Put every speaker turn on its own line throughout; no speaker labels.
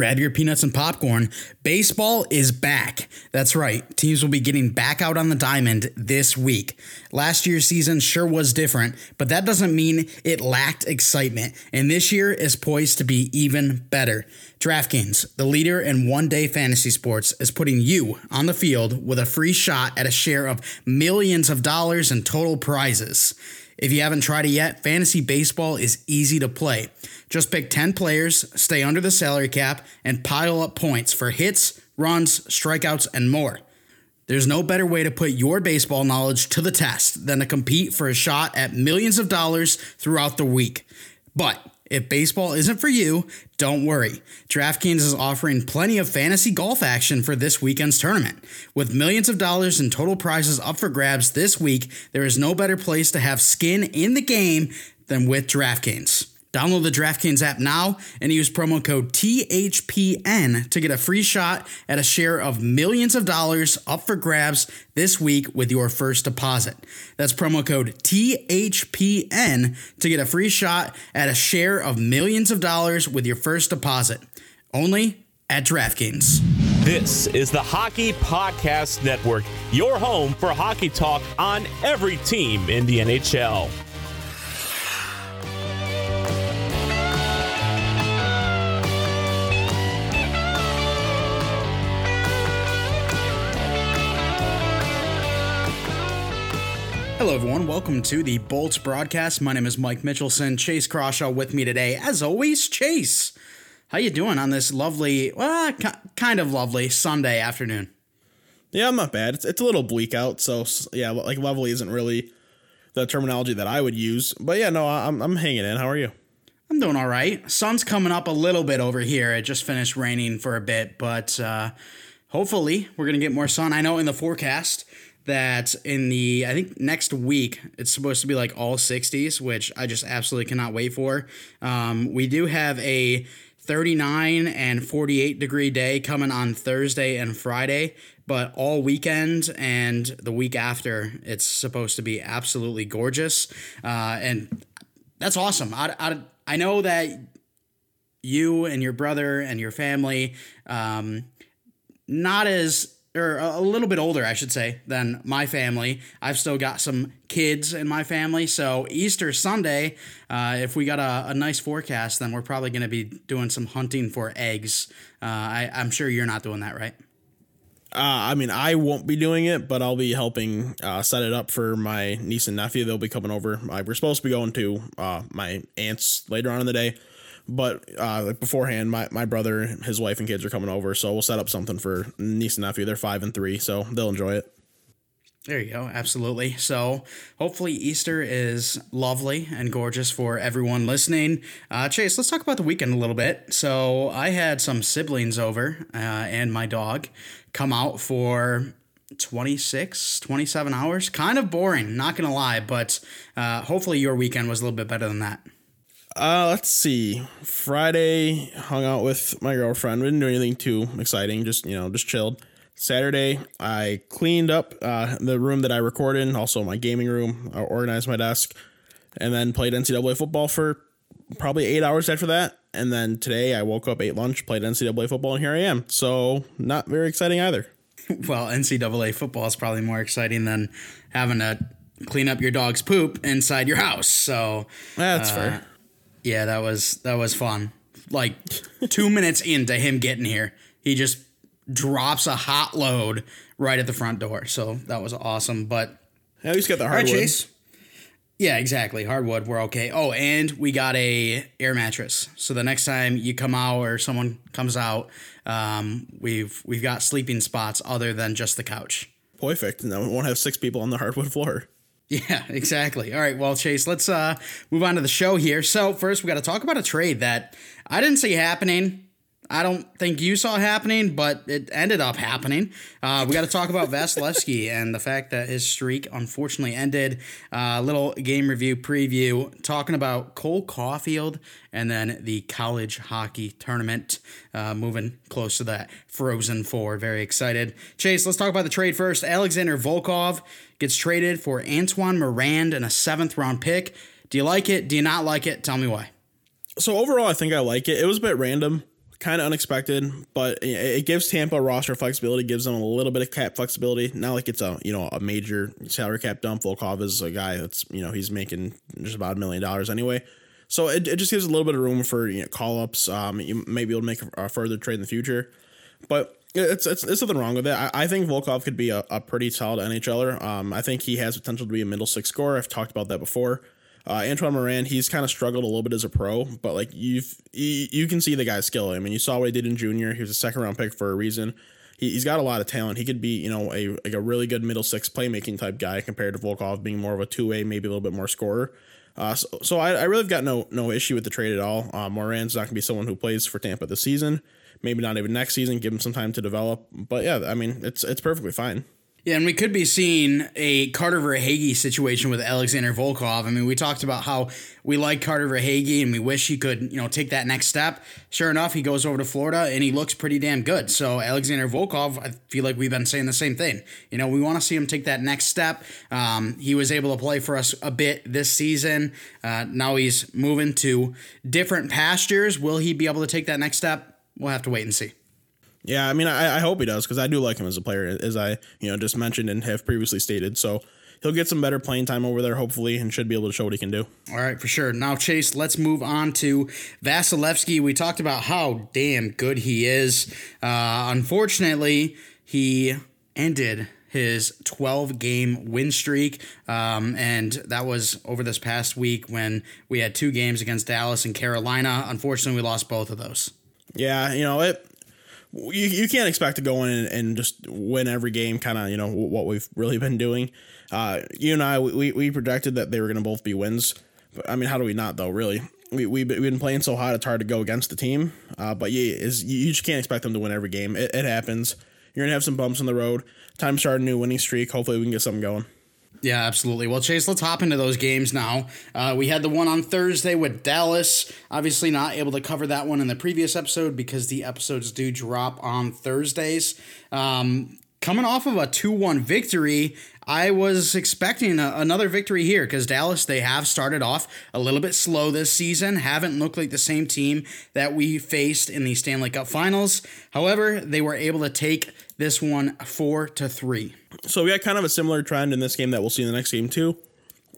grab your peanuts and popcorn. Baseball is back. That's right. Teams will be getting back out on the diamond this week. Last year's season sure was different, but that doesn't mean it lacked excitement. And this year is poised to be even better. DraftKings, the leader in one day fantasy sports, is putting you on the field with a free shot at a share of millions of dollars in total prizes. If you haven't tried it yet, fantasy baseball is easy to play. Just pick 10 players, stay under the salary cap, and pile up points for hits, runs, strikeouts, and more. There's no better way to put your baseball knowledge to the test than to compete for a shot at millions of dollars throughout the week. But if baseball isn't for you, don't worry. DraftKings is offering plenty of fantasy golf action for this weekend's tournament. With millions of dollars in total prizes up for grabs this week, there is no better place to have skin in the game than with DraftKings. Download the DraftKings app now and use promo code THPN to get a free shot at a share of millions of dollars up for grabs this week with your first deposit. That's promo code THPN to get a free shot at a share of millions of dollars with your first deposit. Only at DraftKings.
This is the Hockey Podcast Network, your home for hockey talk on every team in the NHL.
Hello, everyone. Welcome to the Bolts broadcast. My name is Mike Mitchelson. Chase Crawshaw with me today, as always. Chase, how you doing on this lovely, well, kind of lovely Sunday afternoon?
Yeah, I'm not bad. It's, it's a little bleak out, so yeah, like lovely isn't really the terminology that I would use. But yeah, no, I'm I'm hanging in. How are you?
I'm doing all right. Sun's coming up a little bit over here. It just finished raining for a bit, but uh, hopefully we're gonna get more sun. I know in the forecast that in the I think next week it's supposed to be like all 60s, which I just absolutely cannot wait for. Um, we do have a 39 and 48 degree day coming on Thursday and Friday, but all weekend and the week after it's supposed to be absolutely gorgeous, uh, and that's awesome. I, I, I know that you and your brother and your family um, not as or a little bit older, I should say, than my family. I've still got some kids in my family. So, Easter Sunday, uh, if we got a, a, nice forecast, then we're probably going to be doing some hunting for eggs. Uh, I, I'm sure you're not doing that, right?
Uh, I mean, I won't be doing it, but I'll be helping uh, set it up for my niece and nephew. They'll be coming over. Uh, we're supposed to be going to uh, my aunt's later on in the day but uh, like beforehand, my, my brother, his wife, and kids are coming over, so we'll set up something for niece and nephew. They're five and three, so they'll enjoy it.
There you go. Absolutely. So hopefully Easter is lovely and gorgeous for everyone listening. Uh, Chase, let's talk about the weekend a little bit. So I had some siblings over uh, and my dog come out for 26, 27 hours. Kind of boring, not going to lie, but uh, hopefully your weekend was a little bit better than that.
Uh, let's see. Friday, hung out with my girlfriend. We didn't do anything too exciting. Just you know, just chilled. Saturday, I cleaned up uh, the room that I recorded in, also my gaming room. I organized my desk, and then played NCAA football for probably eight hours after that. And then today, I woke up, ate lunch, played NCAA football, and here I am. So not very exciting either.
well, NCAA football is probably more exciting than having to clean up your dog's poop inside your house. So
that's uh, fair.
Yeah, that was that was fun. Like two minutes into him getting here, he just drops a hot load right at the front door. So that was awesome. But
he's got the hardwood. Right, Chase.
Yeah, exactly. Hardwood, we're okay. Oh, and we got a air mattress. So the next time you come out or someone comes out, um, we've we've got sleeping spots other than just the couch.
Perfect. And then we won't have six people on the hardwood floor.
Yeah, exactly. All right, well, Chase, let's uh, move on to the show here. So, first, we got to talk about a trade that I didn't see happening. I don't think you saw happening, but it ended up happening. Uh, we got to talk about Vasilevskiy and the fact that his streak unfortunately ended. A uh, little game review preview talking about Cole Caufield and then the college hockey tournament uh, moving close to that Frozen Four. Very excited. Chase, let's talk about the trade first. Alexander Volkov gets traded for Antoine Morand and a seventh round pick. Do you like it? Do you not like it? Tell me why.
So overall, I think I like it. It was a bit random kind of unexpected, but it, gives Tampa roster flexibility, gives them a little bit of cap flexibility. Not like it's a you know a major salary cap dump. Volkov is a guy that's you know he's making just about a million dollars anyway. So it, it just gives a little bit of room for you know, call ups. Um, you may be able to make a, a further trade in the future, but it's, it's there's nothing wrong with it. I, I think Volkov could be a, a pretty solid NHLer. Um, I think he has potential to be a middle six scorer. I've talked about that before. Uh, Antoine Morand, he's kind of struggled a little bit as a pro, but like you've you, you can see the guy's skill. I mean, you saw what he did in junior. He was a second round pick for a reason. He, has got a lot of talent. He could be you know a like a really good middle six playmaking type guy compared to Volkov being more of a two way, maybe a little bit more scorer. Uh, so, so I, I really got no no issue with the trade at all. Uh, Morand's not going to be someone who plays for Tampa this season. Maybe not even next season. Give him some time to develop. But yeah, I mean, it's it's perfectly fine.
Yeah, and we could be seeing a Carter Verhaeghe situation with Alexander Volkov. I mean, we talked about how we like Carter Verhaeghe and we wish he could, you know, take that next step. Sure enough, he goes over to Florida and he looks pretty damn good. So Alexander Volkov, I feel like we've been saying the same thing. You know, we want to see him take that next step. Um, he was able to play for us a bit this season. Uh, now he's moving to different pastures. Will he be able to take that next step? We'll have to wait and see.
Yeah, I mean, I, I hope he does because I do like him as a player, as I you know just mentioned and have previously stated. So he'll get some better playing time over there, hopefully, and should be able to show what he can do.
All right, for sure. Now, Chase, let's move on to Vasilevskiy. We talked about how damn good he is. Uh, unfortunately, he ended his 12 game win streak. Um, and that was over this past week when we had two games against Dallas and Carolina. Unfortunately, we lost both of those.
Yeah, you know, it you, you can't expect to go in and, and just win every game, kind of, you know, what we've really been doing. Uh, you and I, we, we projected that they were going to both be wins. But I mean, how do we not, though, really? We, we've been playing so hot, it's hard to go against the team. Uh, but yeah, is you just can't expect them to win every game. It, it happens. You're going to have some bumps in the road. Time start a new winning streak. Hopefully, we can get something going.
Yeah, absolutely. Well, Chase, let's hop into those games now. Uh, we had the one on Thursday with Dallas. Obviously, not able to cover that one in the previous episode because the episodes do drop on Thursdays. Um, coming off of a 2 1 victory, I was expecting a, another victory here because Dallas, they have started off a little bit slow this season, haven't looked like the same team that we faced in the Stanley Cup finals. However, they were able to take this one four to three.
So we had kind of a similar trend in this game that we'll see in the next game too.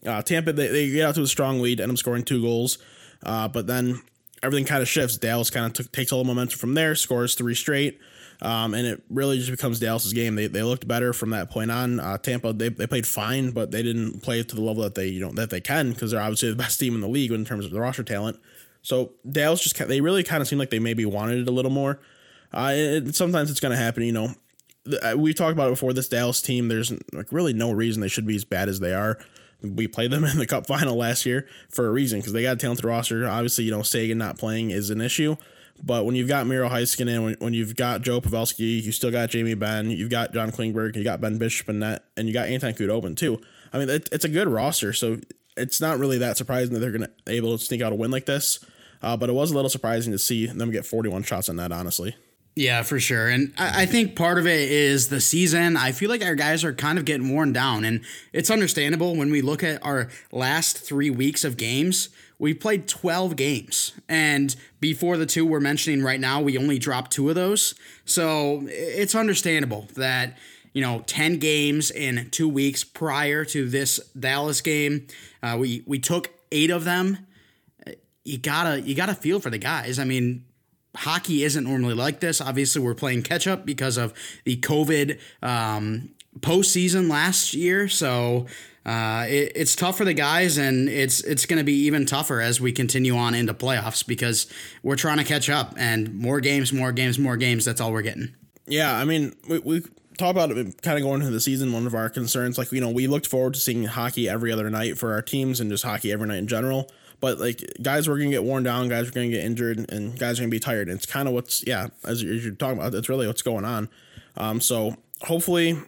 Uh, Tampa they, they get out to a strong lead, end up scoring two goals, uh, but then everything kind of shifts. Dallas kind of took, takes all the momentum from there, scores three straight. Um, and it really just becomes Dallas's game. They, they looked better from that point on. Uh, Tampa they, they played fine, but they didn't play to the level that they you know that they can because they're obviously the best team in the league in terms of the roster talent. So Dallas just they really kind of seemed like they maybe wanted it a little more. Uh, it, sometimes it's going to happen, you know. Uh, we talked about it before. This Dallas team, there's like really no reason they should be as bad as they are. We played them in the Cup final last year for a reason because they got a talented roster. Obviously, you know Seguin not playing is an issue, but when you've got Miro Heiskanen, when, when you've got Joe Pavelski, you still got Jamie Benn, you've got John Klingberg, you got Ben Bishop and that, and you got Anton Khudobin too. I mean, it, it's a good roster, so it's not really that surprising that they're to able to sneak out a win like this. Uh, but it was a little surprising to see them get 41 shots on that, honestly.
Yeah, for sure. And I, think part of it is the season. I feel like our guys are kind of getting worn down. And it's understandable when we look at our last three weeks of games. We played 12 games. And before the two we're mentioning right now, we only dropped two of those. So it's understandable that, you know, 10 games in two weeks prior to this Dallas game, uh, we, we took eight of them. You gotta you gotta feel for the guys. I mean, hockey isn't normally like this. Obviously, we're playing catch up because of the COVID um, postseason last year. So uh, it, it's tough for the guys, and it's it's going to be even tougher as we continue on into playoffs because we're trying to catch up and more games, more games, more games. That's all we're getting.
Yeah, I mean, we, we talk about it kind of going into the season. One of our concerns, like you know, we looked forward to seeing hockey every other night for our teams and just hockey every night in general. But like guys were gonna get worn down, guys were gonna get injured, and guys are gonna be tired. And it's kind of what's yeah, as you're talking about, that's really what's going on. Um, so hopefully,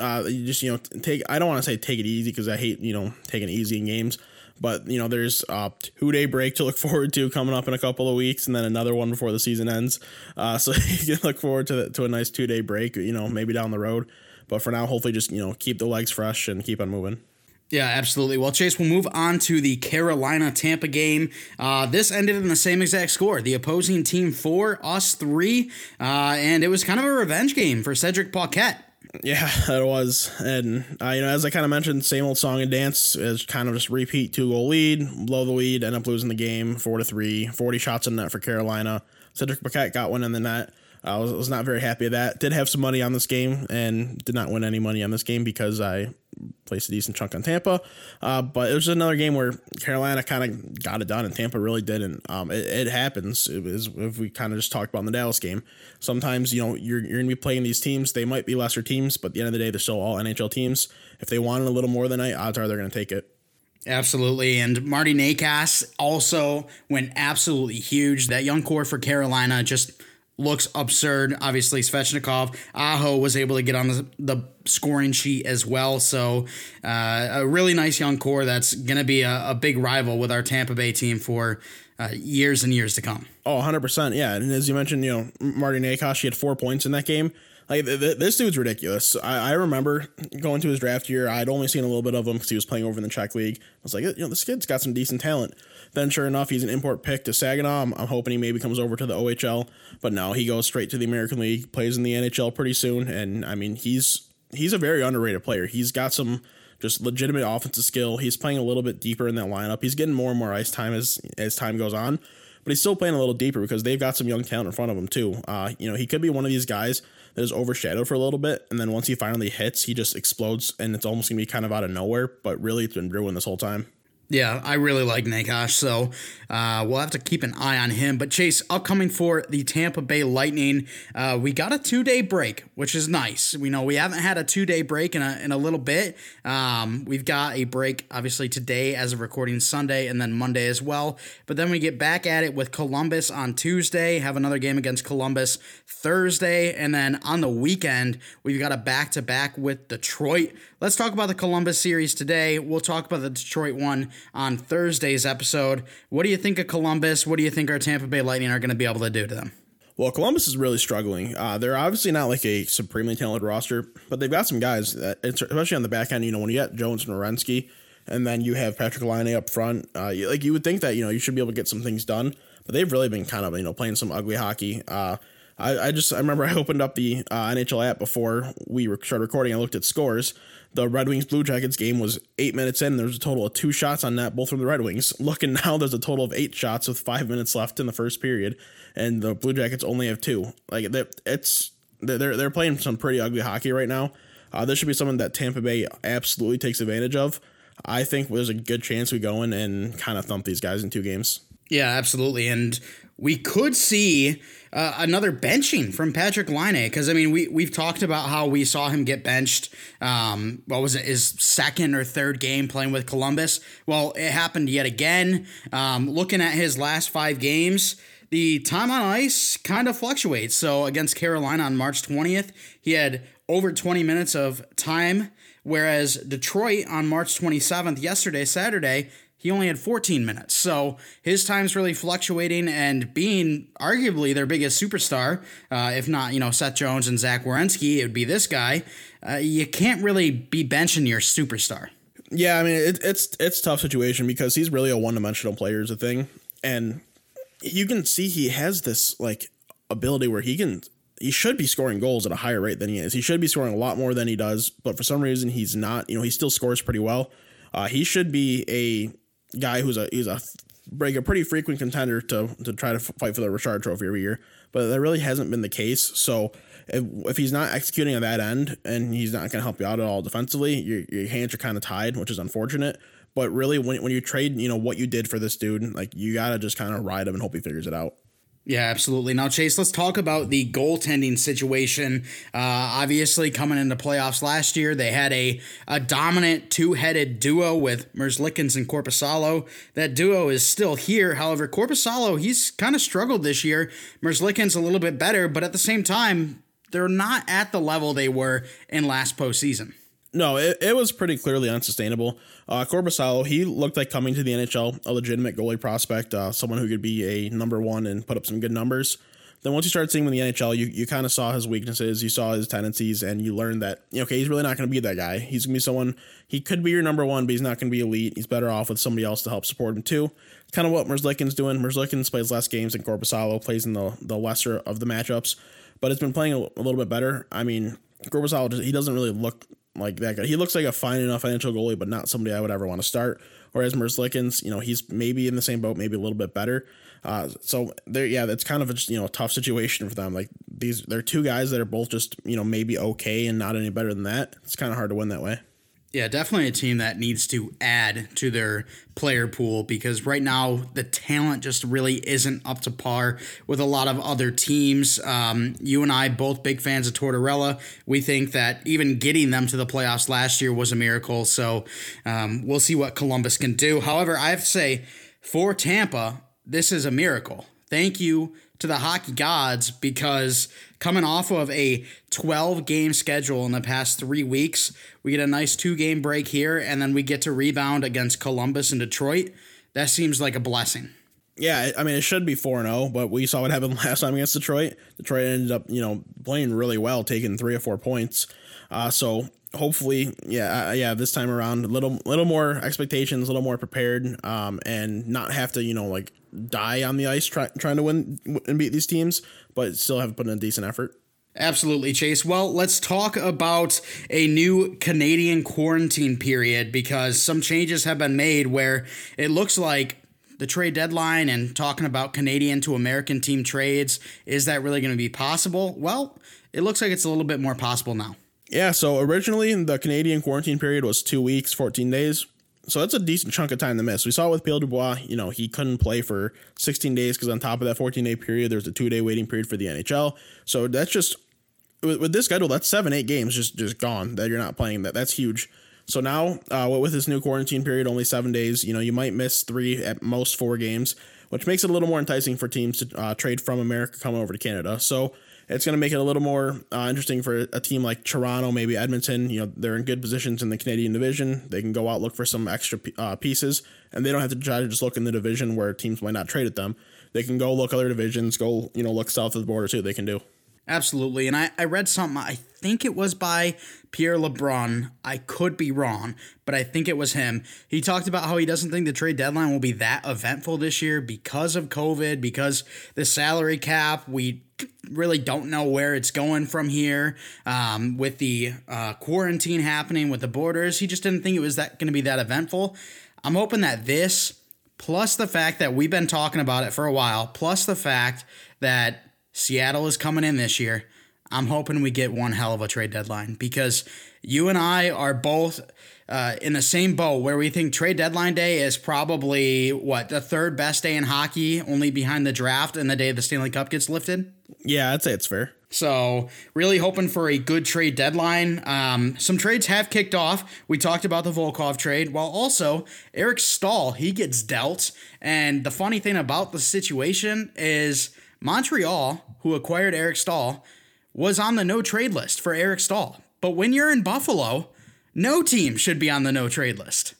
uh, you just you know take. I don't want to say take it easy because I hate you know taking it easy in games. But you know, there's a two day break to look forward to coming up in a couple of weeks, and then another one before the season ends. Uh, so you can look forward to the, to a nice two day break. You know, maybe down the road. But for now, hopefully, just you know keep the legs fresh and keep on moving.
Yeah, absolutely. Well, Chase, we'll move on to the Carolina Tampa game. Uh, this ended in the same exact score. The opposing team four, us three, uh, and it was kind of a revenge game for Cedric Paquette.
Yeah, it was. And, uh, you know, as I kind of mentioned, same old song and dance is kind of just repeat two goal lead, blow the lead, end up losing the game four to three, 40 shots in net for Carolina. Cedric Paquette got one in the net. I was, was not very happy with that. Did have some money on this game and did not win any money on this game because I placed a decent chunk on Tampa. Uh, but it was another game where Carolina kind of got it done and Tampa really didn't. Um, it, it, happens. It was, if we kind of just talked about in the Dallas game. Sometimes, you know, you're, you're going to be playing these teams. They might be lesser teams, but at the end of the day, they're still all NHL teams. If they wanted a little more than I, odds are they're going to take it.
Absolutely. And Marty Necas also went absolutely huge. That young core for Carolina just – looks absurd. Obviously, Svechnikov, Aho was able to get on the, the scoring sheet as well. So, uh, a really nice young core that's going to be a, a, big rival with our Tampa Bay team for uh, years and years to come.
Oh, 100%. Yeah. And as you mentioned, you know, Marty Necas, he had four points in that game. Like th- th- this dude's ridiculous. I-, I remember going to his draft year. I'd only seen a little bit of him because he was playing over in the Czech league. I was like, you know, this kid's got some decent talent. Then, sure enough, he's an import pick to Saginaw. I'm, I'm, hoping he maybe comes over to the OHL, but no, he goes straight to the American League, plays in the NHL pretty soon, and I mean, he's he's a very underrated player. He's got some just legitimate offensive skill. He's playing a little bit deeper in that lineup. He's getting more and more ice time as as time goes on, but he's still playing a little deeper because they've got some young talent in front of him too. Uh, you know, he could be one of these guys that is overshadowed for a little bit, and then once he finally hits, he just explodes, and it's almost gonna be kind of out of nowhere. But really, it's been brewing this whole time.
Yeah, I really like Necas, so uh, we'll have to keep an eye on him. But Chase, upcoming for the Tampa Bay Lightning, uh, we got a two day break, which is nice. We know we haven't had a two day break in a, in a little bit. Um, we've got a break, obviously, today as of recording Sunday and then Monday as well. But then we get back at it with Columbus on Tuesday, have another game against Columbus Thursday, and then on the weekend, we've got a back to back with Detroit. Let's talk about the Columbus series today. We'll talk about the Detroit one on Thursday's episode. What do you think of Columbus? What do you think our Tampa Bay Lightning are going to be able to do to them?
Well, Columbus is really struggling. Uh, they're obviously not like a supremely talented roster, but they've got some guys, that, especially on the back end. You know, when you got Jones and Werenski, and then you have Patrick Laine up front, uh, you, like you would think that you know you should be able to get some things done, but they've really been kind of you know playing some ugly hockey. Uh, I, I just I remember I opened up the uh, NHL app before we started recording. I looked at scores. The Red Wings Blue Jackets game was eight minutes in. There was a total of two shots on net, both from the Red Wings. Looking now, there's a total of eight shots with five minutes left in the first period, and the Blue Jackets only have two. Like it's they're they're playing some pretty ugly hockey right now. Uh, this should be something that Tampa Bay absolutely takes advantage of. I think there's a good chance we go in and kind of thump these guys in two games.
Yeah, absolutely. And we could see uh, another benching from Patrick Laine because I mean we we've talked about how we saw him get benched. Um, what was it? His second or third game playing with Columbus. Well, it happened yet again. Um, looking at his last five games. The time on ice kind of fluctuates. So against Carolina on March 20th, he had over 20 minutes of time, whereas Detroit on March 27th, yesterday, Saturday, he only had 14 minutes. So his time's really fluctuating and being arguably their biggest superstar, uh, if not, you know, Seth Jones and Zach Werenski, it would be this guy. Uh, you can't really be benching your superstar.
Yeah, I mean, it, it's it's tough situation because he's really a one dimensional player is a thing. And you can see he has this like ability where he can he should be scoring goals at a higher rate than he is. He should be scoring a lot more than he does, but for some reason he's not. You know, he still scores pretty well. Uh, he should be a guy who's a he's a break a pretty frequent contender to to try to fight for the Richard Trophy every year, but that really hasn't been the case. So if, if he's not executing on that end and he's not going to help you out at all defensively, your, your hands are kind of tied, which is unfortunate. But really, when, when you trade, you know what you did for this dude, like you gotta just kind of ride him and hope he figures it out.
Yeah, absolutely. Now, Chase, let's talk about the goaltending situation. Uh, obviously, coming into playoffs last year, they had a, a dominant two headed duo with Merzlikins and Korpisalo. That duo is still here. However, Korpisalo, he's kind of struggled this year. Merzlikins a little bit better, but at the same time, they're not at the level they were in last postseason.
No, it, it was pretty clearly unsustainable. Uh, Korpisalo, he looked like coming to the NHL, a legitimate goalie prospect, uh, someone who could be a number one and put up some good numbers. then once you start seeing him in the NHL, you, you kind of saw his weaknesses, you saw his tendencies, and you learned that, okay, he's really not going to be that guy. He's going to be someone, he could be your number one, but he's not going to be elite. He's better off with somebody else to help support him too. Kind of what Merzlikins doing. Merzlikins plays less games than Korpisalo, plays in the, the lesser of the matchups, but it's been playing a, a little bit better. I mean, Korpisalo, he doesn't really look like that guy. He looks like a fine enough financial goalie, but not somebody I would ever want to start. Whereas Merzlikins, you know, he's maybe in the same boat, maybe a little bit better. Uh, so there, yeah, that's kind of a you know tough situation for them. Like these, they're two guys that are both just you know maybe okay and not any better than that. It's kind of hard to win that way.
Yeah, definitely a team that needs to add to their player pool because right now the talent just really isn't up to par with a lot of other teams. Um, you and I, both big fans of Tortorella, we think that even getting them to the playoffs last year was a miracle. So um, we'll see what Columbus can do. However, I have to say, for Tampa, this is a miracle. Thank you to the hockey gods because coming off of a 12 game schedule in the past three weeks, we get a nice two game break here, and then we get to rebound against Columbus and Detroit. That seems like a blessing.
Yeah, I mean it should be four and zero, oh, but we saw what happened last time against Detroit. Detroit ended up, you know, playing really well, taking three or four points. Uh, so hopefully, yeah, uh, yeah, this time around, a little, little more expectations, a little more prepared, um, and not have to, you know, like die on the ice try, trying to win and beat these teams, but still have put in a decent effort.
Absolutely, Chase. Well, let's talk about a new Canadian quarantine period because some changes have been made where it looks like the trade deadline and talking about Canadian to American team trades, is that really going to be possible? Well, it looks like it's a little bit more possible now.
Yeah, so originally the Canadian quarantine period was two weeks, 14 days. So that's a decent chunk of time to miss. We saw it with Pierre Dubois, you know, he couldn't play for 16 days because on top of that 14 day period, there's a two day waiting period for the NHL. So that's just with, with, this schedule, that's seven, eight games just just gone that you're not playing. That that's huge. So now, uh, with this new quarantine period, only seven days, you know, you might miss three at most four games, which makes it a little more enticing for teams to uh, trade from America coming over to Canada. So it's going to make it a little more uh, interesting for a team like Toronto, maybe Edmonton. You know, they're in good positions in the Canadian division. They can go out look for some extra uh, pieces, and they don't have to try to just look in the division where teams might not trade at them. They can go look other divisions, go you know look south of the border too. They can do.
Absolutely. And I, I read something, I think it was by Pierre LeBrun. I could be wrong, but I think it was him. He talked about how he doesn't think the trade deadline will be that eventful this year because of COVID, because the salary cap, we really don't know where it's going from here um, with the uh, quarantine happening with the borders. He just didn't think it was that going to be that eventful. I'm hoping that this, plus the fact that we've been talking about it for a while, plus the fact that Seattle is coming in this year. I'm hoping we get one hell of a trade deadline because you and I are both uh, in the same boat where we think trade deadline day is probably what the third best day in hockey, only behind the draft and the day the Stanley Cup gets lifted.
Yeah, I'd say it's fair.
So, really hoping for a good trade deadline. Um, some trades have kicked off. We talked about the Volkov trade, while also Eric Staal, he gets dealt. And the funny thing about the situation is Montreal, who acquired Eric Staal, was on the no trade list for Eric Staal. But when you're in Buffalo, no team should be on the no trade list.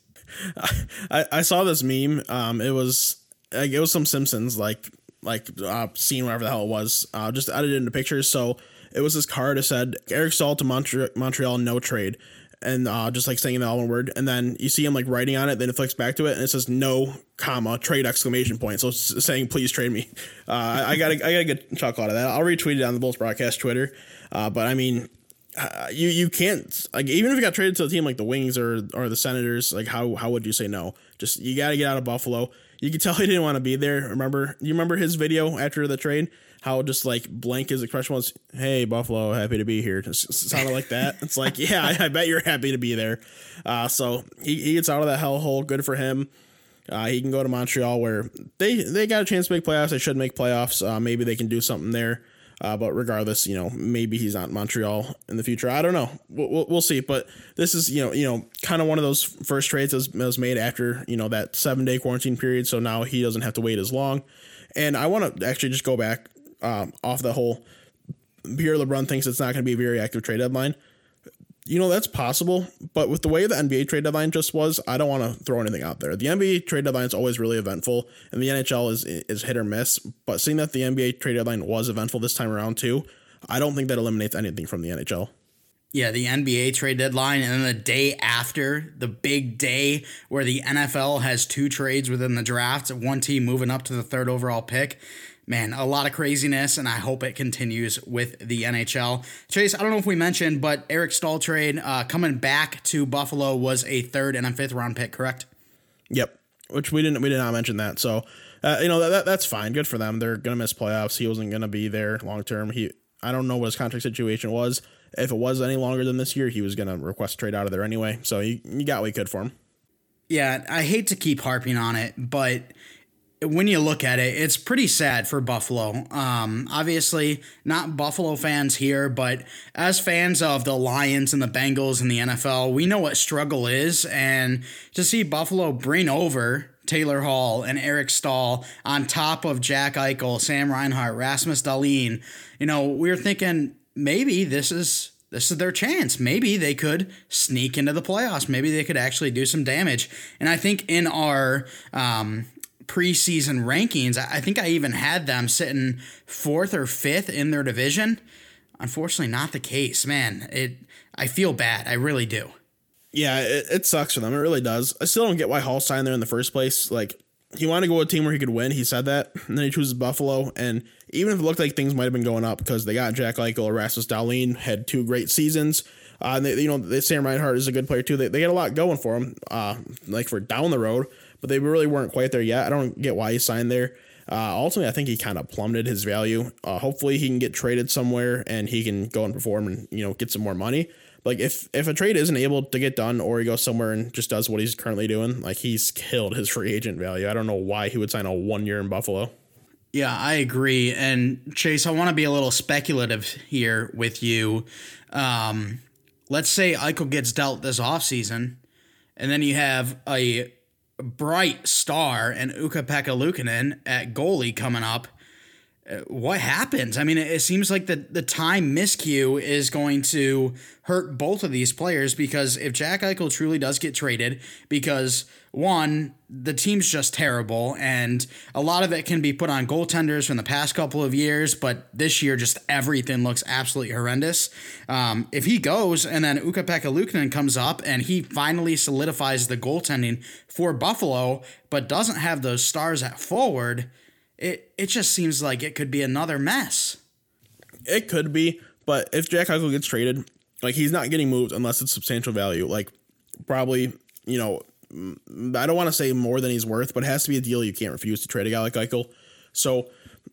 I, I saw this meme. Um, it was like it was some Simpsons like like uh, scene whatever the hell it was. Uh, just edited into pictures. So it was this card that said Eric Staal to Montre- Montreal no trade, and uh, just like saying the all one word, and then you see him like writing on it. Then it flicks back to it, and it says no comma trade exclamation point. So it's saying please trade me. Uh, I got I got a good chuckle out of that. I'll retweet it on the Bolts broadcast Twitter. Uh, but I mean, uh, you you can't like even if you got traded to a team like the Wings or or the Senators, like how how would you say no? Just you got to get out of Buffalo. You could tell he didn't want to be there. Remember, you remember his video after the trade? how just like blank his expression was, "Hey Buffalo, happy to be here." Just sounded like that. It's like, yeah, I, I, bet you're happy to be there. Uh, so he, he gets out of that hellhole. Good for him. Uh, he can go to Montreal where they they got a chance to make playoffs. They should make playoffs. Uh, maybe they can do something there. Uh, but regardless, you know, maybe he's not Montreal in the future. I don't know. We'll, we'll, we'll see. But this is, you know, you know, kind of one of those first trades that was made after you know that seven day quarantine period. So now he doesn't have to wait as long. And I want to actually just go back um, off the whole Pierre LeBrun thinks it's not going to be a very active trade deadline. You know, that's possible, but with the way the NBA trade deadline just was, I don't want to throw anything out there. The NBA trade deadline is always really eventful, and the NHL is is hit or miss. But seeing that the NBA trade deadline was eventful this time around too, I don't think that eliminates anything from the NHL.
Yeah, the NBA trade deadline, and then the day after, the big day where the NFL has two trades within the draft, one team moving up to the third overall pick man, a lot of craziness, and I hope it continues with the NHL. Chase, I don't know if we mentioned, but Eric Staal trade uh, coming back to Buffalo was a third and a fifth round pick, correct?
Yep, which we didn't we did not mention that. So, uh, you know that, that's fine, good for them. They're gonna miss playoffs. He wasn't gonna be there long term. He I don't know what his contract situation was. If it was any longer than this year, he was gonna request trade out of there anyway. So you, you got what you could for him.
Yeah, I hate to keep harping on it, but when you look at it, it's pretty sad for Buffalo. Um, obviously, not Buffalo fans here, but as fans of the Lions and the Bengals and the NFL, we know what struggle is. And to see Buffalo bring over Taylor Hall and Eric Staal on top of Jack Eichel, Sam Reinhart, Rasmus Dahlin, you know, we were thinking maybe this is this is their chance. Maybe they could sneak into the playoffs. Maybe they could actually do some damage. And I think in our um, preseason rankings. I think I even had them sitting fourth or fifth in their division. Unfortunately, not the case. Man, it. I feel bad. I really do.
Yeah, it, it sucks for them. It really does. I still don't get why Hall signed there in the first place. Like, he wanted to go to a team where he could win. He said that, and then he chooses Buffalo. And even if it looked like things might have been going up because they got Jack Eichel, Rasmus Dahlin had two great seasons. Uh, they, you know, Sam Reinhart is a good player too. They, they get a lot going for him, uh, like for down the road but they really weren't quite there yet. I don't get why he signed there. Uh, ultimately, I think he kind of plummeted his value. Uh, hopefully, he can get traded somewhere and he can go and perform and you know get some more money. Like if if a trade isn't able to get done, or he goes somewhere and just does what he's currently doing, like he's killed his free agent value. I don't know why he would sign a one year in Buffalo.
Yeah, I agree. And Chase, I want to be a little speculative here with you. Um, let's say Eichel gets dealt this offseason, and then you have a bright star and Ukko-Pekka Luukkonen at goalie coming up. What happens? I mean, it seems like the, the time miscue is going to hurt both of these players because if Jack Eichel truly does get traded, because one, the team's just terrible, and a lot of it can be put on goaltenders from the past couple of years, but this year just everything looks absolutely horrendous. Um, if he goes and then Ukko-Pekka comes up and he finally solidifies the goaltending for Buffalo, but doesn't have those stars at forward, it it just seems like it could be another mess.
It could be, but if Jack Eichel gets traded, like he's not getting moved unless it's substantial value. Like probably, you know, I don't want to say more than he's worth, but it has to be a deal you can't refuse to trade a guy like Eichel. So,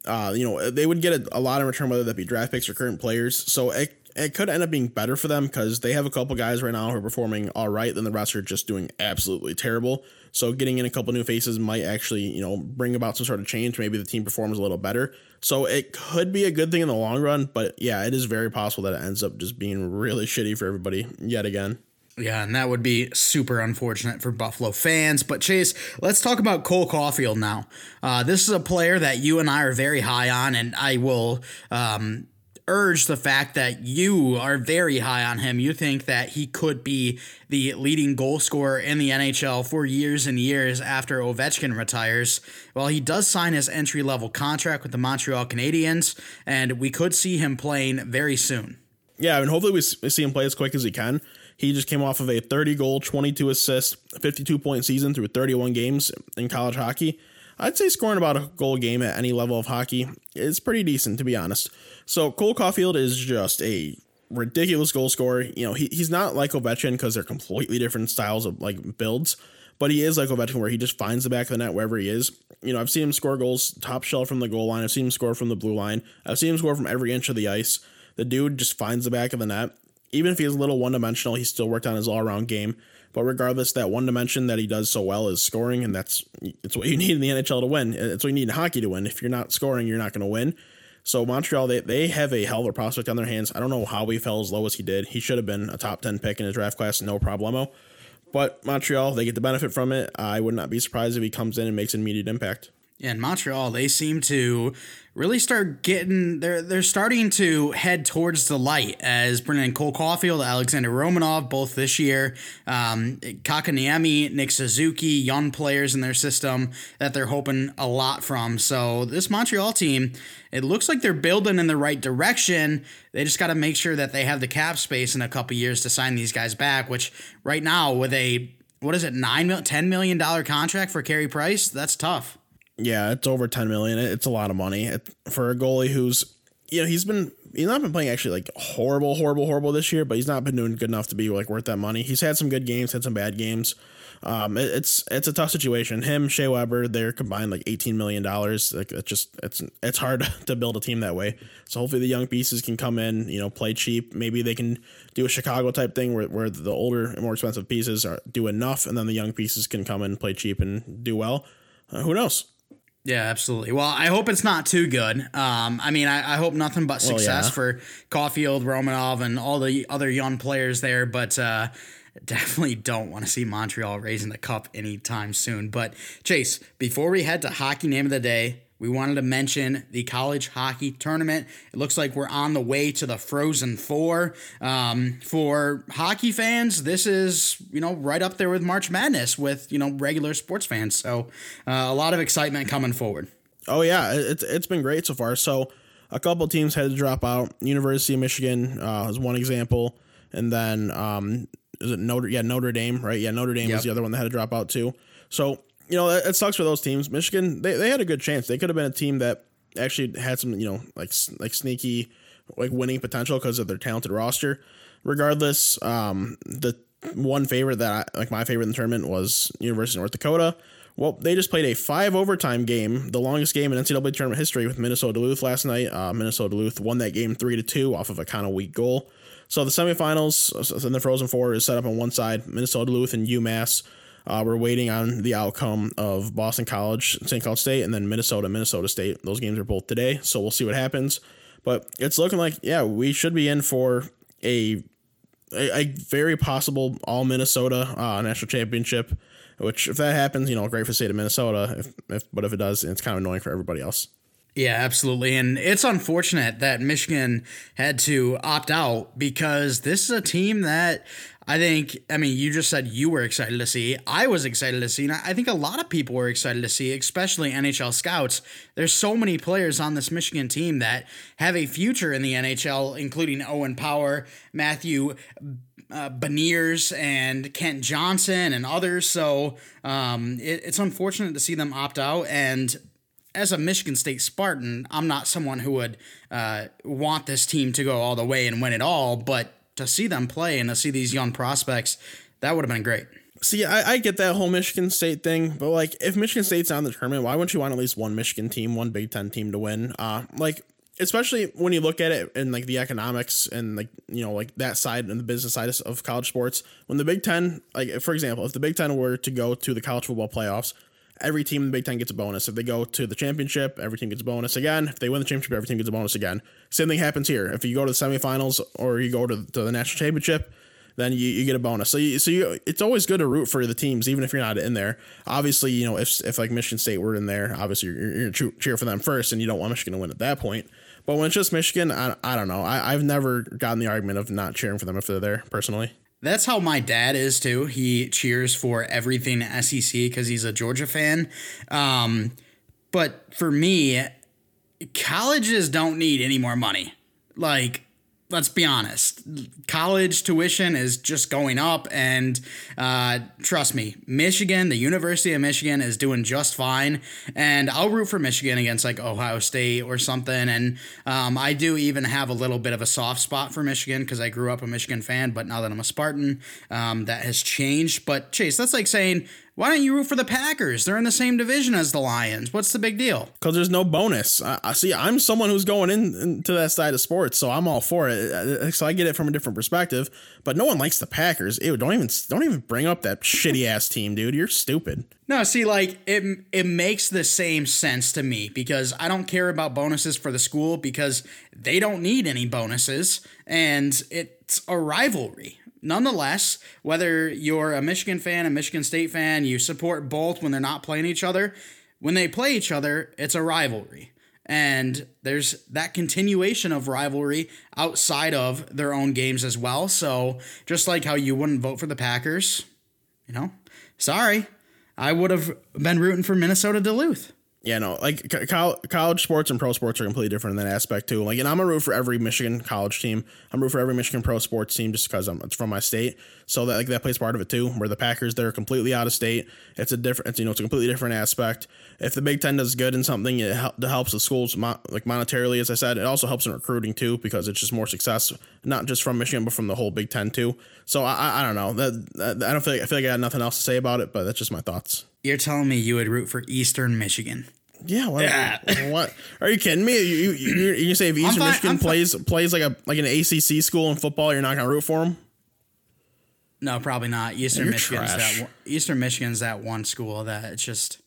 uh, you know, they would get a, a, lot in return, whether that be draft picks or current players. So it, it could end up being better for them because they have a couple guys right now who are performing all right, then the rest are just doing absolutely terrible. So getting in a couple new faces might actually, you know, bring about some sort of change. Maybe the team performs a little better. So it could be a good thing in the long run, but yeah, it is very possible that it ends up just being really shitty for everybody yet again.
Yeah, and that would be super unfortunate for Buffalo fans. But Chase, let's talk about Cole Caufield now. Uh, this is a player that you and I are very high on, and I will um, urge the fact that you are very high on him. You think that he could be the leading goal scorer in the NHL for years and years after Ovechkin retires. Well, he does sign his entry level contract with the Montreal Canadiens, and we could see him playing very soon.
Yeah, I mean, hopefully we see him play as quick as he can. He just came off of a 30 goal, 22 assist, 52 point season through 31 games in college hockey. I'd say scoring about a goal game at any level of hockey is pretty decent, to be honest. So Cole Caufield is just a ridiculous goal scorer. You know, he, he's not like Ovechkin because they're completely different styles of like builds, but he is like Ovechkin where he just finds the back of the net wherever he is. You know, I've seen him score goals top shelf from the goal line. I've seen him score from the blue line. I've seen him score from every inch of the ice. The dude just finds the back of the net. Even if he's a little one dimensional, he still worked on his all around game. But regardless, that one dimension that he does so well is scoring, and that's it's what you need in the NHL to win. It's what you need in hockey to win. If you're not scoring, you're not going to win. So Montreal, they, they have a hell of a prospect on their hands. I don't know how he fell as low as he did. He should have been a top 10 pick in his draft class, no problemo. But Montreal, they get the benefit from it. I would not be surprised if he comes in and makes an immediate impact.
And Montreal, they seem to really start getting they're they're starting to head towards the light as Brendan Cole Caufield, Alexander Romanov, both this year, um, Kotkaniemi, Nick Suzuki, young players in their system that they're hoping a lot from. So this Montreal team, it looks like they're building in the right direction. They just got to make sure that they have the cap space in a couple years to sign these guys back. Which right now with a what is it nine ten million dollar contract for Carey Price, that's tough.
Yeah, it's over 10 million. It's a lot of money for a goalie who's, you know, he's been, he's not been playing actually like horrible, horrible, horrible this year, but he's not been doing good enough to be like worth that money. He's had some good games, had some bad games. Um, it, it's it's a tough situation. Him, Shea Weber, they're combined like eighteen million dollars. Like it's just it's it's hard to build a team that way. So hopefully the young pieces can come in, you know, play cheap. Maybe they can do a Chicago type thing where, where the older and more expensive pieces are do enough, and then the young pieces can come in, play cheap, and do well. Uh, who knows?
Yeah, absolutely. Well, I hope it's not too good. Um, I mean, I, I hope nothing but success well, yeah. for Caufield, Romanov, and all the other young players there. But uh, definitely don't want to see Montreal raising the cup anytime soon. But Chase, before we head to hockey name of the day, we wanted to mention the college hockey tournament. It looks like we're on the way to the Frozen Four. Um, for hockey fans, this is you know right up there with March Madness with you know regular sports fans. So uh, a lot of excitement coming forward.
Oh yeah, it's it's been great so far. So a couple teams had to drop out. University of Michigan uh, is one example, and then um, is it Notre? Yeah, Notre Dame, right? Yeah, Notre Dame yep. was the other one that had to drop out too. So you know, it, sucks for those teams. Michigan, they, they had a good chance. They could have been a team that actually had some, you know, like like sneaky like winning potential because of their talented roster. Regardless, um, the one favorite that I, like my favorite in the tournament was University of North Dakota. Well, they just played a five overtime game, the longest game in NCAA tournament history with Minnesota Duluth last night. Uh, Minnesota Duluth won that game three to two off of a kind of weak goal. So the semifinals in the Frozen Four is set up on one side: Minnesota Duluth and UMass. Uh, we're waiting on the outcome of Boston College, St. Cloud State, and then Minnesota, Minnesota State. Those games are both today, so we'll see what happens. But it's looking like, yeah, we should be in for a a, a very possible all Minnesota uh, national championship. Which, if that happens, you know, great for the state of Minnesota. If, if but if it does, it's kind of annoying for everybody else.
Yeah, absolutely. And it's unfortunate that Michigan had to opt out because this is a team that I think, I mean, you just said you were excited to see. I was excited to see. And I think a lot of people were excited to see, especially NHL scouts. There's so many players on this Michigan team that have a future in the NHL, including Owen Power, Matthew uh, Beniers, and Kent Johnson, and others. So um, it, it's unfortunate to see them opt out. And as a Michigan State Spartan, I'm not someone who would uh, want this team to go all the way and win it all, but to see them play and to see these young prospects, that would have been great.
See, I, I, get that whole Michigan State thing, but like, if Michigan State's on the tournament, why wouldn't you want at least one Michigan team, one Big Ten team to win? Uh, like, especially when you look at it in like the economics and like you know like that side and the business side of college sports. When the Big Ten, like for example, if the Big Ten were to go to the college football playoffs, every team in the Big Ten gets a bonus. If they go to the championship, every team gets a bonus again. If they win the championship, every team gets a bonus again. Same thing happens here. If you go to the semifinals or you go to, to the national championship, then you, you get a bonus. So you, so you, it's always good to root for the teams, even if you're not in there. Obviously, you know if if like Michigan State were in there, obviously you're, you're gonna cheer for them first, and you don't want Michigan to win at that point. But when it's just Michigan, I, I don't know. I, I've never gotten the argument of not cheering for them if they're there personally.
That's how my dad is too. He cheers for everything SEC because he's a Georgia fan. Um, but for me, colleges don't need any more money. Like let's be honest, college tuition is just going up. And uh, trust me, Michigan, the University of Michigan, is doing just fine. And I'll root for Michigan against like Ohio State or something. And um, I do even have a little bit of a soft spot for Michigan because I grew up a Michigan fan. But now that I'm a Spartan, um, that has changed. But Chase, that's like saying why don't you root for the Packers? They're in the same division as the Lions. What's the big deal?
Because there's no bonus. I, I, see. I'm someone who's going in, into that side of sports, so I'm all for it. Uh, uh, so I get it from a different perspective. But no one likes the Packers. Ew, don't even don't even bring up that shitty ass team, dude. You're stupid.
No, see, like it it makes the same sense to me because I don't care about bonuses for the school because they don't need any bonuses, and it's a rivalry nonetheless, whether you're a Michigan fan, a Michigan State fan, you support both when they're not playing each other. when they play each other, it's a rivalry. And there's that continuation of rivalry outside of their own games as well. So just like how you wouldn't vote for the Packers, you know, sorry, I would have been rooting for Minnesota Duluth.
Yeah, no, like college sports and pro sports are completely different in that aspect too. Like, and I'm a root for every Michigan college team. I'm root for every Michigan pro sports team just because I'm it's from my state. So that like that plays part of it too. Where the Packers they're completely out of state. It's a different, it's, you know, it's a completely different aspect. If the Big Ten does good in something, it, help, it helps the schools mo- like monetarily, as I said. It also helps in recruiting too because it's just more success, not just from Michigan but from the whole Big Ten too. So I, I, I don't know that I don't feel like, I feel like I got nothing else to say about it, but that's just my thoughts.
You're telling me you would root for Eastern Michigan?
Yeah, what, yeah. what? Are you kidding me? You you, you say if Eastern fine, Michigan I'm plays fine. plays like a like an ACC school in football, you're not gonna root for them?
No, probably not. Eastern you're Michigan's trash. that Eastern Michigan's that one school that it's just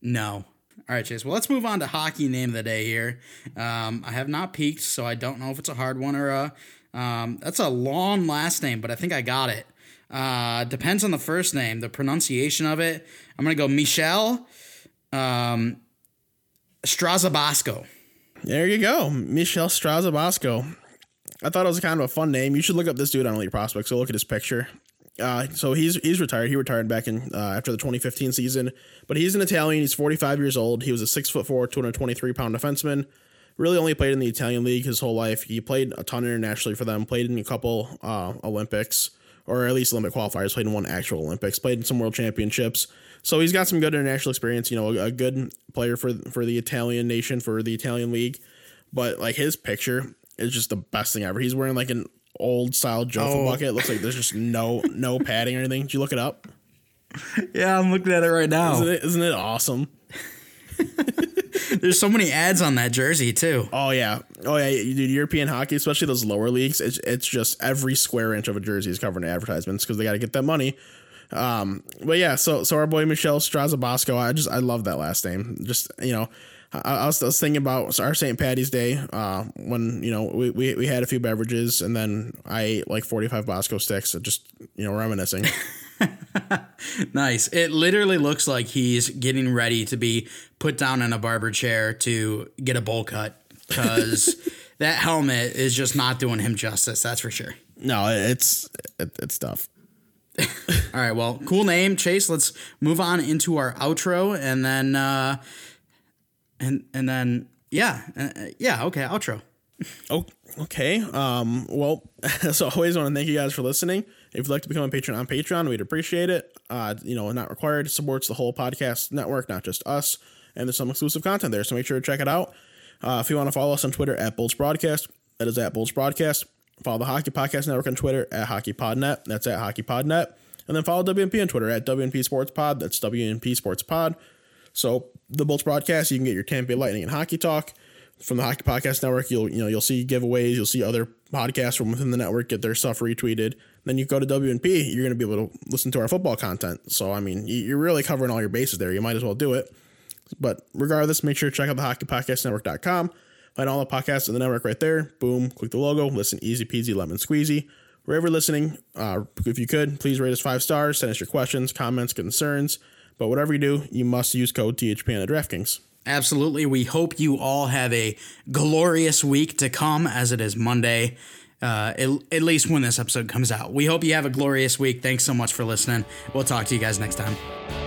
no. All right, Chase. Well, let's move on to hockey name of the day here. Um, I have not peaked, so I don't know if it's a hard one or a. Um, that's a long last name, but I think I got it. Uh, depends on the first name, the pronunciation of it. I'm gonna go Michelle. Um, Strazzabosco.
There you go, Michelle Strazzabosco. I thought it was kind of a fun name. You should look up this dude on Elite Prospects. So look at his picture. Uh, so he's he's retired. He retired back in uh, after the 2015 season. But he's an Italian. He's 45 years old. He was a six foot four, 223 pound defenseman. Really only played in the Italian league his whole life. He played a ton internationally for them. Played in a couple uh, Olympics or at least Olympic qualifiers. Played in one actual Olympics. Played in some World Championships. So he's got some good international experience. You know, a, a good player for for the Italian nation for the Italian league. But like his picture is just the best thing ever. He's wearing like an old style Jofa oh. bucket. It looks like there's just no no padding or anything. Did you look it up?
Yeah, I'm looking at it right now.
Isn't it, isn't it awesome?
There's so many ads on that jersey too.
Oh yeah, oh yeah, dude. European hockey, especially those lower leagues, it's, it's just every square inch of a jersey is covered in advertisements because they got to get that money. Um, but yeah, so so our boy Michelle Strazzabosco, I just I love that last name. Just you know, I, I, was, I was thinking about our St. Patty's Day uh, when you know we, we, we had a few beverages and then I ate like forty five Bosco sticks, just you know reminiscing.
nice. It literally looks like he's getting ready to be put down in a barber chair to get a bowl cut because that helmet is just not doing him justice. That's for sure.
No, it's it, it's tough.
All right. Well, cool name, Chase. Let's move on into our outro, and then, uh, and and then, yeah, uh, yeah. Okay, outro.
Oh, okay. Um. Well, as always, I want to thank you guys for listening. If you'd like to become a patron on Patreon, we'd appreciate it. Uh, you know, not required. Supports the whole podcast network, not just us. And there's some exclusive content there, so make sure to check it out. Uh, if you want to follow us on Twitter at Bolts Broadcast, that is at Bolts Broadcast. Follow the Hockey Podcast Network on Twitter at Hockey HockeyPodNet. That's at Hockey HockeyPodNet. And then follow WNP on Twitter at WNP Sports Pod. That's WNP Sports Pod. So the Bolts broadcast, you can get your Tampa Bay Lightning and hockey talk from the Hockey Podcast Network. You'll you know you'll see giveaways. You'll see other podcasts from within the network get their stuff retweeted. Then you go to WNP, you're going to be able to listen to our football content. So I mean, you're really covering all your bases there. You might as well do it. But regardless, make sure to check out the hockeypodcastnetwork.com. Find all the podcasts in the network right there. Boom, click the logo, listen easy peasy, lemon squeezy. Wherever listening, uh, if you could, please rate us five stars, send us your questions, comments, concerns. But whatever you do, you must use code THPN at DraftKings.
Absolutely. We hope you all have a glorious week to come as it is Monday, uh, at, at least when this episode comes out. We hope you have a glorious week. Thanks so much for listening. We'll talk to you guys next time.